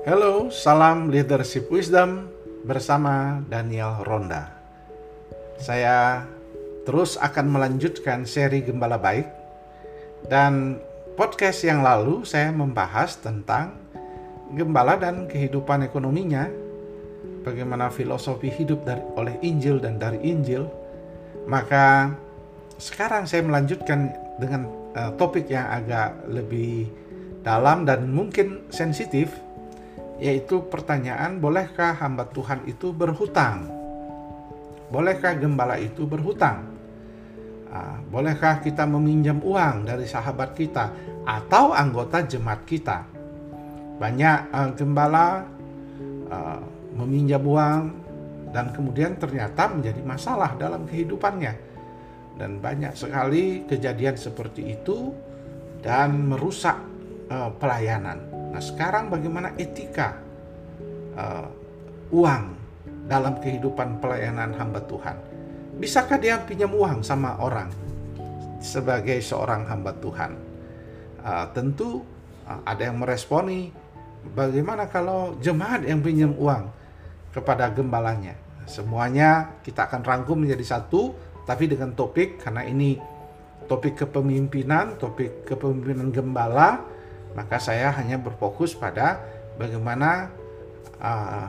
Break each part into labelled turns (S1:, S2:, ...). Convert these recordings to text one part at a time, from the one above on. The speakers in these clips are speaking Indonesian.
S1: Halo, salam leadership wisdom bersama Daniel Ronda. Saya terus akan melanjutkan seri Gembala Baik dan podcast yang lalu saya membahas tentang gembala dan kehidupan ekonominya, bagaimana filosofi hidup dari oleh Injil dan dari Injil. Maka sekarang saya melanjutkan dengan uh, topik yang agak lebih dalam dan mungkin sensitif yaitu pertanyaan bolehkah hamba Tuhan itu berhutang? Bolehkah gembala itu berhutang? Uh, bolehkah kita meminjam uang dari sahabat kita atau anggota jemaat kita? Banyak uh, gembala uh, meminjam uang dan kemudian ternyata menjadi masalah dalam kehidupannya. Dan banyak sekali kejadian seperti itu dan merusak uh, pelayanan Nah, sekarang bagaimana etika uh, uang dalam kehidupan pelayanan hamba Tuhan? Bisakah dia pinjam uang sama orang sebagai seorang hamba Tuhan? Uh, tentu uh, ada yang meresponi, bagaimana kalau jemaat yang pinjam uang kepada gembalanya? Semuanya kita akan rangkum menjadi satu, tapi dengan topik karena ini topik kepemimpinan, topik kepemimpinan gembala maka saya hanya berfokus pada bagaimana uh,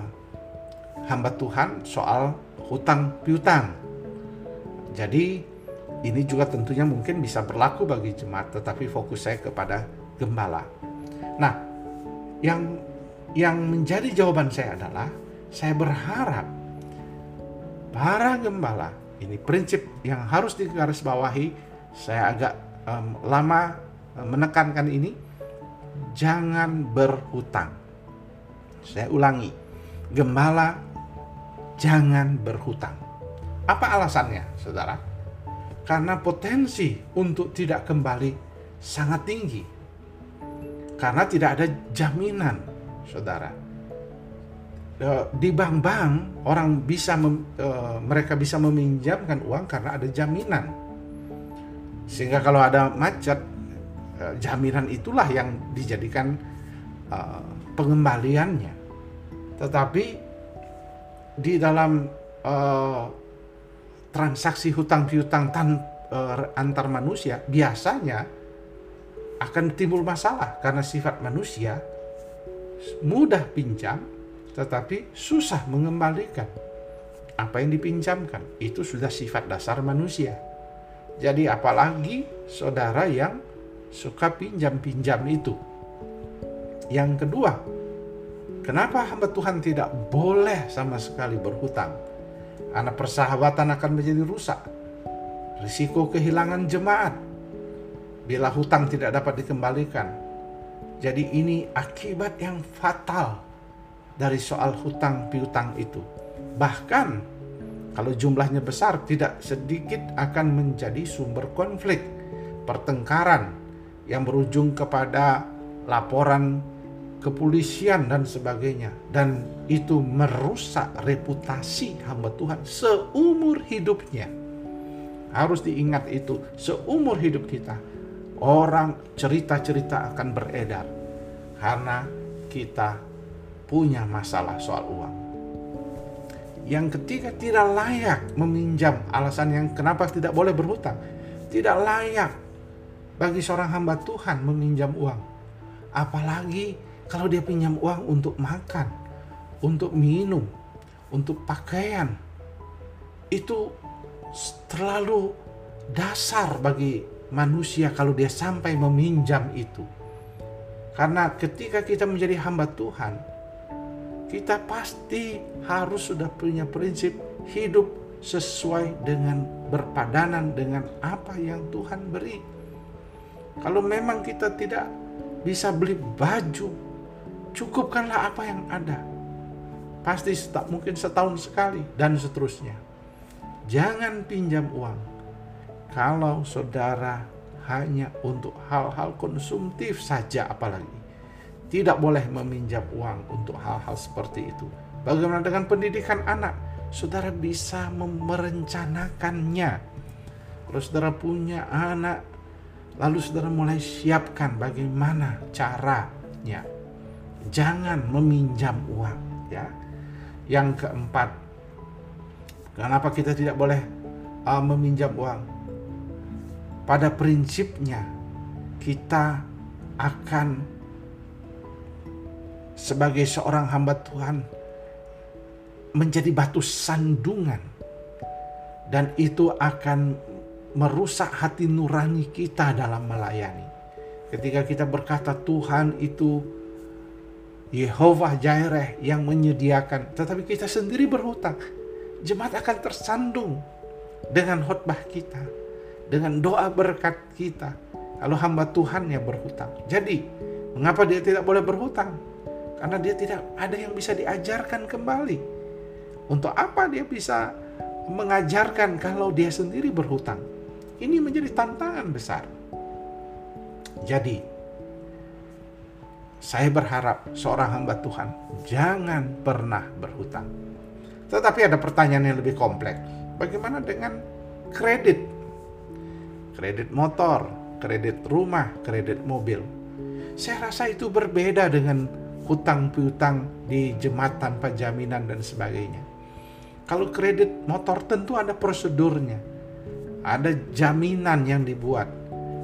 S1: hamba Tuhan soal hutang piutang. Jadi ini juga tentunya mungkin bisa berlaku bagi jemaat, tetapi fokus saya kepada gembala. Nah, yang yang menjadi jawaban saya adalah saya berharap para gembala ini prinsip yang harus digarisbawahi. Saya agak um, lama menekankan ini jangan berhutang. Saya ulangi, gembala jangan berhutang. Apa alasannya, saudara? Karena potensi untuk tidak kembali sangat tinggi. Karena tidak ada jaminan, saudara. E, di bank-bank orang bisa mem, e, mereka bisa meminjamkan uang karena ada jaminan. Sehingga kalau ada macet Eh, jaminan itulah yang dijadikan uh, pengembaliannya. Tetapi di dalam uh, transaksi hutang piutang tan, uh, antar manusia biasanya akan timbul masalah karena sifat manusia mudah pinjam tetapi susah mengembalikan apa yang dipinjamkan. Itu sudah sifat dasar manusia. Jadi apalagi saudara yang suka pinjam-pinjam itu. Yang kedua, kenapa hamba Tuhan tidak boleh sama sekali berhutang? Karena persahabatan akan menjadi rusak. Risiko kehilangan jemaat bila hutang tidak dapat dikembalikan. Jadi ini akibat yang fatal dari soal hutang piutang itu. Bahkan kalau jumlahnya besar tidak sedikit akan menjadi sumber konflik, pertengkaran, yang berujung kepada laporan kepolisian dan sebagainya dan itu merusak reputasi hamba Tuhan seumur hidupnya. Harus diingat itu seumur hidup kita orang cerita-cerita akan beredar karena kita punya masalah soal uang. Yang ketiga tidak layak meminjam alasan yang kenapa tidak boleh berhutang. Tidak layak bagi seorang hamba Tuhan meminjam uang. Apalagi kalau dia pinjam uang untuk makan, untuk minum, untuk pakaian. Itu terlalu dasar bagi manusia kalau dia sampai meminjam itu. Karena ketika kita menjadi hamba Tuhan, kita pasti harus sudah punya prinsip hidup sesuai dengan berpadanan dengan apa yang Tuhan beri. Kalau memang kita tidak bisa beli baju, cukupkanlah apa yang ada. Pasti tak mungkin setahun sekali dan seterusnya. Jangan pinjam uang. Kalau saudara hanya untuk hal-hal konsumtif saja apalagi. Tidak boleh meminjam uang untuk hal-hal seperti itu. Bagaimana dengan pendidikan anak? Saudara bisa merencanakannya. Kalau saudara punya anak Lalu saudara mulai siapkan bagaimana caranya jangan meminjam uang ya. Yang keempat, kenapa kita tidak boleh uh, meminjam uang? Pada prinsipnya kita akan sebagai seorang hamba Tuhan menjadi batu sandungan dan itu akan merusak hati nurani kita dalam melayani. Ketika kita berkata Tuhan itu Yehova Jireh yang menyediakan, tetapi kita sendiri berhutang, jemaat akan tersandung dengan khotbah kita, dengan doa berkat kita. Kalau hamba Tuhan yang berhutang. Jadi, mengapa dia tidak boleh berhutang? Karena dia tidak ada yang bisa diajarkan kembali. Untuk apa dia bisa mengajarkan kalau dia sendiri berhutang? Ini menjadi tantangan besar. Jadi, saya berharap seorang hamba Tuhan jangan pernah berhutang. Tetapi ada pertanyaan yang lebih kompleks. Bagaimana dengan kredit? Kredit motor, kredit rumah, kredit mobil. Saya rasa itu berbeda dengan hutang piutang di jemaat tanpa jaminan dan sebagainya. Kalau kredit motor tentu ada prosedurnya ada jaminan yang dibuat,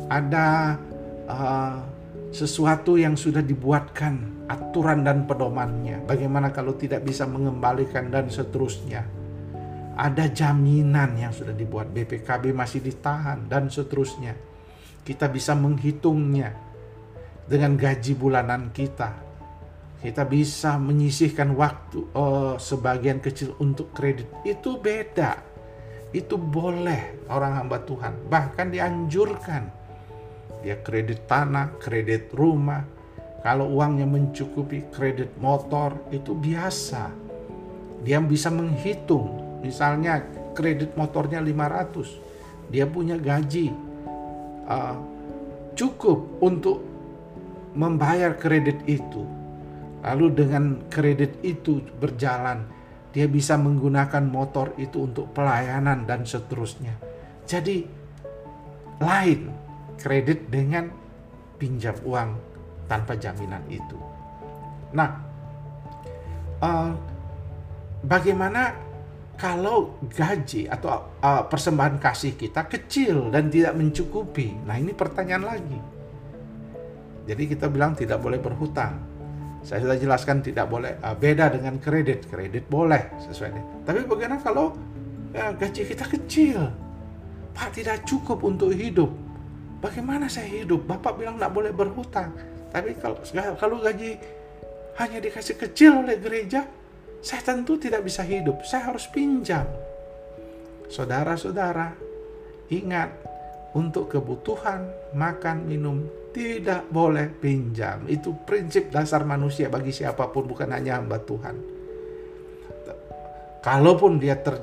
S1: ada uh, sesuatu yang sudah dibuatkan aturan dan pedomannya. Bagaimana kalau tidak bisa mengembalikan dan seterusnya. Ada jaminan yang sudah dibuat BPKB masih ditahan dan seterusnya. Kita bisa menghitungnya dengan gaji bulanan kita. Kita bisa menyisihkan waktu uh, sebagian kecil untuk kredit. Itu beda itu boleh orang hamba Tuhan, bahkan dianjurkan. Dia kredit tanah, kredit rumah, kalau uangnya mencukupi kredit motor itu biasa. Dia bisa menghitung, misalnya kredit motornya 500, dia punya gaji uh, cukup untuk membayar kredit itu. Lalu dengan kredit itu berjalan, dia bisa menggunakan motor itu untuk pelayanan dan seterusnya. Jadi lain kredit dengan pinjam uang tanpa jaminan itu. Nah, uh, bagaimana kalau gaji atau uh, persembahan kasih kita kecil dan tidak mencukupi? Nah, ini pertanyaan lagi. Jadi kita bilang tidak boleh berhutang. Saya sudah jelaskan tidak boleh uh, beda dengan kredit. Kredit boleh sesuai. Tapi bagaimana kalau uh, gaji kita kecil? Pak tidak cukup untuk hidup. Bagaimana saya hidup? Bapak bilang tidak boleh berhutang. Tapi kalau kalau gaji hanya dikasih kecil oleh gereja, saya tentu tidak bisa hidup. Saya harus pinjam. Saudara-saudara, ingat untuk kebutuhan makan minum tidak boleh pinjam. Itu prinsip dasar manusia bagi siapa pun, bukan hanya hamba Tuhan. Kalaupun dia ter,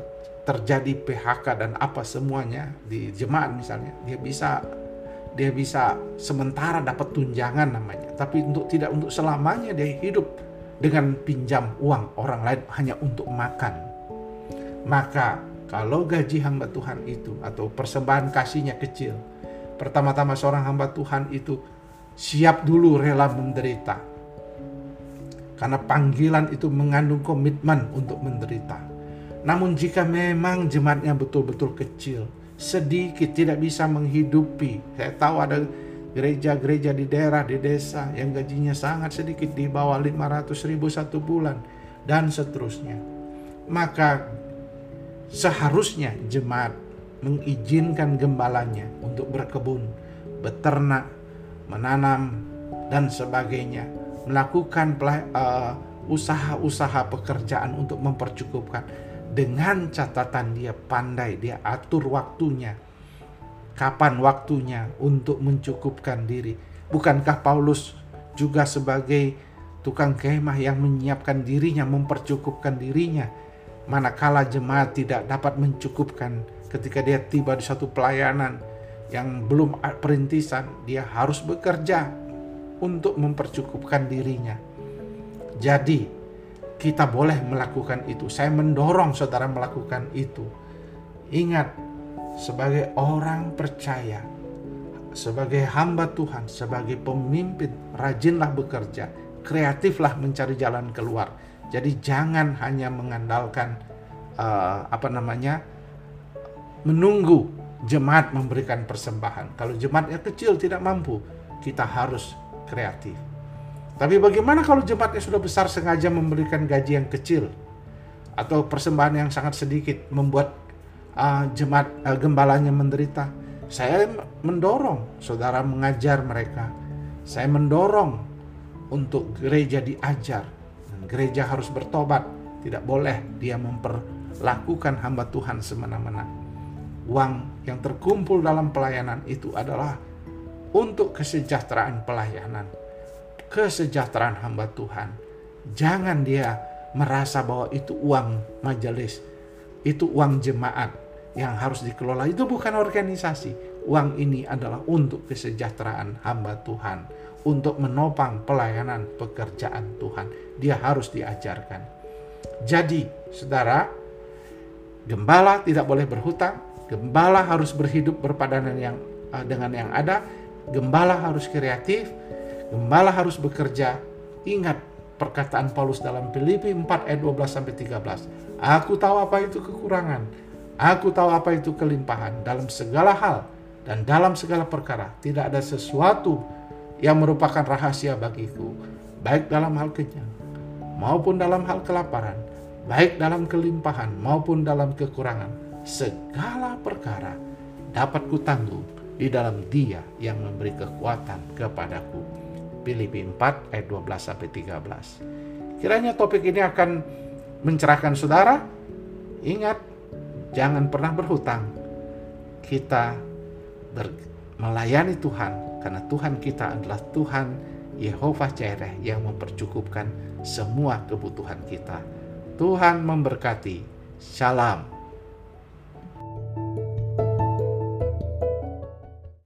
S1: terjadi PHK dan apa semuanya di jemaat misalnya, dia bisa dia bisa sementara dapat tunjangan namanya, tapi untuk tidak untuk selamanya dia hidup dengan pinjam uang orang lain hanya untuk makan. Maka kalau gaji hamba Tuhan itu atau persembahan kasihnya kecil, Pertama-tama seorang hamba Tuhan itu siap dulu rela menderita. Karena panggilan itu mengandung komitmen untuk menderita. Namun jika memang jemaatnya betul-betul kecil, sedikit tidak bisa menghidupi. Saya tahu ada gereja-gereja di daerah, di desa yang gajinya sangat sedikit di bawah 500 ribu satu bulan dan seterusnya. Maka seharusnya jemaat mengizinkan gembalanya untuk berkebun, beternak, menanam, dan sebagainya, melakukan uh, usaha-usaha pekerjaan untuk mempercukupkan dengan catatan dia pandai, dia atur waktunya, kapan waktunya untuk mencukupkan diri. Bukankah Paulus juga sebagai tukang kemah yang menyiapkan dirinya, mempercukupkan dirinya, manakala jemaat tidak dapat mencukupkan ketika dia tiba di satu pelayanan yang belum perintisan, dia harus bekerja untuk mempercukupkan dirinya. Jadi, kita boleh melakukan itu. Saya mendorong saudara melakukan itu. Ingat, sebagai orang percaya, sebagai hamba Tuhan, sebagai pemimpin, rajinlah bekerja. kreatiflah mencari jalan keluar. Jadi jangan hanya mengandalkan uh, apa namanya menunggu jemaat memberikan persembahan. Kalau jemaatnya kecil tidak mampu, kita harus kreatif. Tapi bagaimana kalau jemaatnya sudah besar sengaja memberikan gaji yang kecil atau persembahan yang sangat sedikit membuat uh, jemaat uh, gembalanya menderita? Saya mendorong saudara mengajar mereka. Saya mendorong untuk gereja diajar dan gereja harus bertobat. Tidak boleh dia memperlakukan hamba Tuhan semena-mena. Uang yang terkumpul dalam pelayanan itu adalah untuk kesejahteraan pelayanan kesejahteraan hamba Tuhan. Jangan dia merasa bahwa itu uang majelis, itu uang jemaat yang harus dikelola. Itu bukan organisasi. Uang ini adalah untuk kesejahteraan hamba Tuhan, untuk menopang pelayanan pekerjaan Tuhan. Dia harus diajarkan. Jadi, saudara, gembala tidak boleh berhutang, gembala harus berhidup berpadanan yang eh, dengan yang ada, gembala harus kreatif, Gembala harus bekerja. Ingat perkataan Paulus dalam Filipi 4 ayat 12 sampai 13. Aku tahu apa itu kekurangan. Aku tahu apa itu kelimpahan dalam segala hal dan dalam segala perkara. Tidak ada sesuatu yang merupakan rahasia bagiku, baik dalam hal kenyang maupun dalam hal kelaparan, baik dalam kelimpahan maupun dalam kekurangan. Segala perkara dapat kutanggung di dalam Dia yang memberi kekuatan kepadaku. Filipi 4 ayat 12 sampai 13. Kiranya topik ini akan mencerahkan saudara. Ingat, jangan pernah berhutang. Kita ber, melayani Tuhan karena Tuhan kita adalah Tuhan Yehova Jireh yang mempercukupkan semua kebutuhan kita. Tuhan memberkati. Shalom.